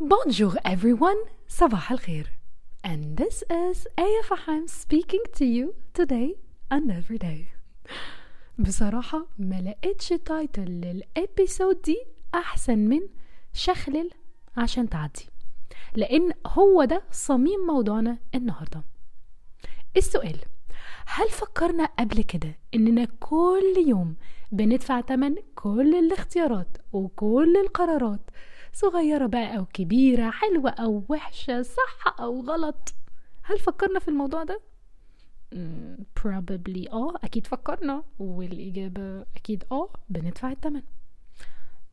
Bonjour everyone, صباح الخير. And this is Aya Faham speaking to you today and every day. بصراحة ما لقيتش title لل episode دي أحسن من شخلل عشان تعدي لأن هو ده صميم موضوعنا النهاردة السؤال هل فكرنا قبل كده إننا كل يوم بندفع تمن كل الاختيارات وكل القرارات؟ صغيرة بقى أو كبيرة حلوة أو وحشة صح أو غلط؟ هل فكرنا في الموضوع ده؟ Probably آه أكيد فكرنا والإجابة أكيد آه بندفع التمن.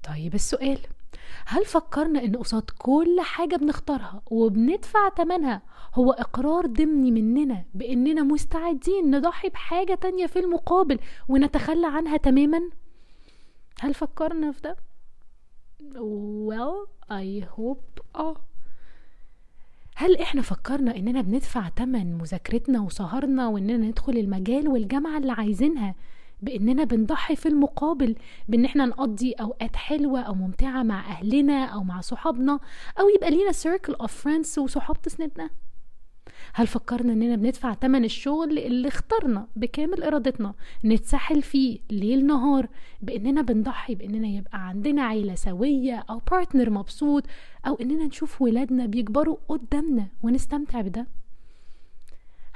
طيب السؤال هل فكرنا إن قصاد كل حاجة بنختارها وبندفع تمنها؟ هو إقرار ضمني مننا بإننا مستعدين نضحي بحاجة تانية في المقابل ونتخلى عنها تماما؟ هل فكرنا في ده؟ Well I hope آه. هل إحنا فكرنا إننا بندفع تمن مذاكرتنا وسهرنا وإننا ندخل المجال والجامعة اللي عايزينها؟ بإننا بنضحي في المقابل بإن إحنا نقضي أوقات حلوة أو ممتعة مع أهلنا أو مع صحابنا أو يبقى لينا circle of friends وصحاب تسندنا. هل فكرنا إننا بندفع تمن الشغل اللي اخترنا بكامل إرادتنا نتسحل فيه ليل نهار؟ بإننا بنضحي بإننا يبقى عندنا عيلة سوية أو partner مبسوط أو إننا نشوف ولادنا بيكبروا قدامنا ونستمتع بده.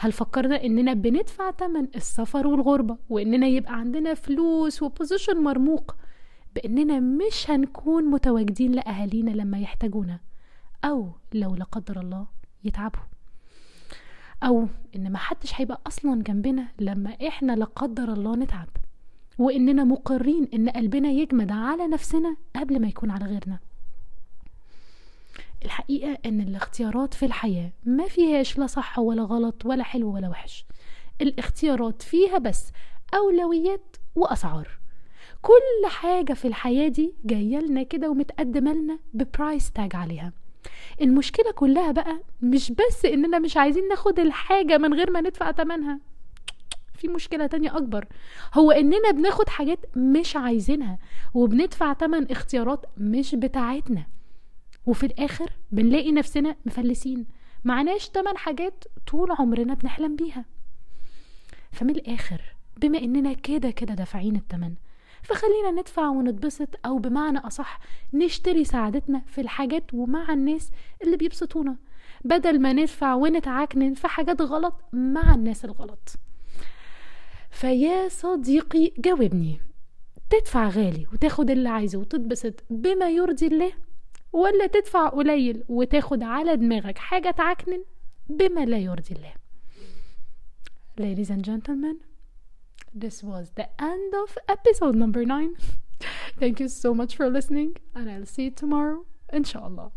هل فكرنا إننا بندفع تمن السفر والغربة وإننا يبقى عندنا فلوس و position مرموق بإننا مش هنكون متواجدين لأهالينا لما يحتاجونا أو لو لا قدر الله يتعبوا أو إن محدش هيبقى أصلا جنبنا لما إحنا لا قدر الله نتعب وإننا مقرين إن قلبنا يجمد على نفسنا قبل ما يكون على غيرنا. الحقيقة إن الاختيارات في الحياة ما فيهاش لا صح ولا غلط ولا حلو ولا وحش. الاختيارات فيها بس أولويات وأسعار. كل حاجة في الحياة دي جاية لنا كده ومتقدمة لنا ببرايس تاج عليها. المشكلة كلها بقى مش بس إننا مش عايزين ناخد الحاجة من غير ما ندفع تمنها. في مشكلة تانية أكبر. هو إننا بناخد حاجات مش عايزينها وبندفع تمن اختيارات مش بتاعتنا. وفي الآخر بنلاقي نفسنا مفلسين. معناش تمن حاجات طول عمرنا بنحلم بيها. فمن الآخر بما إننا كده كده دافعين التمن فخلينا ندفع ونتبسط أو بمعنى أصح نشتري سعادتنا في الحاجات ومع الناس اللي بيبسطونا. بدل ما ندفع ونتعكنن في حاجات غلط مع الناس الغلط. فيا صديقي جاوبني. تدفع غالي وتاخد اللي عايزه وتتبسط بما يرضي الله ولا تدفع قليل وتاخد على دماغك حاجة تعكنن بما لا يرضي الله Ladies and gentlemen, this was the end of episode number 9. Thank you so much for listening and I'll see you tomorrow, inshallah.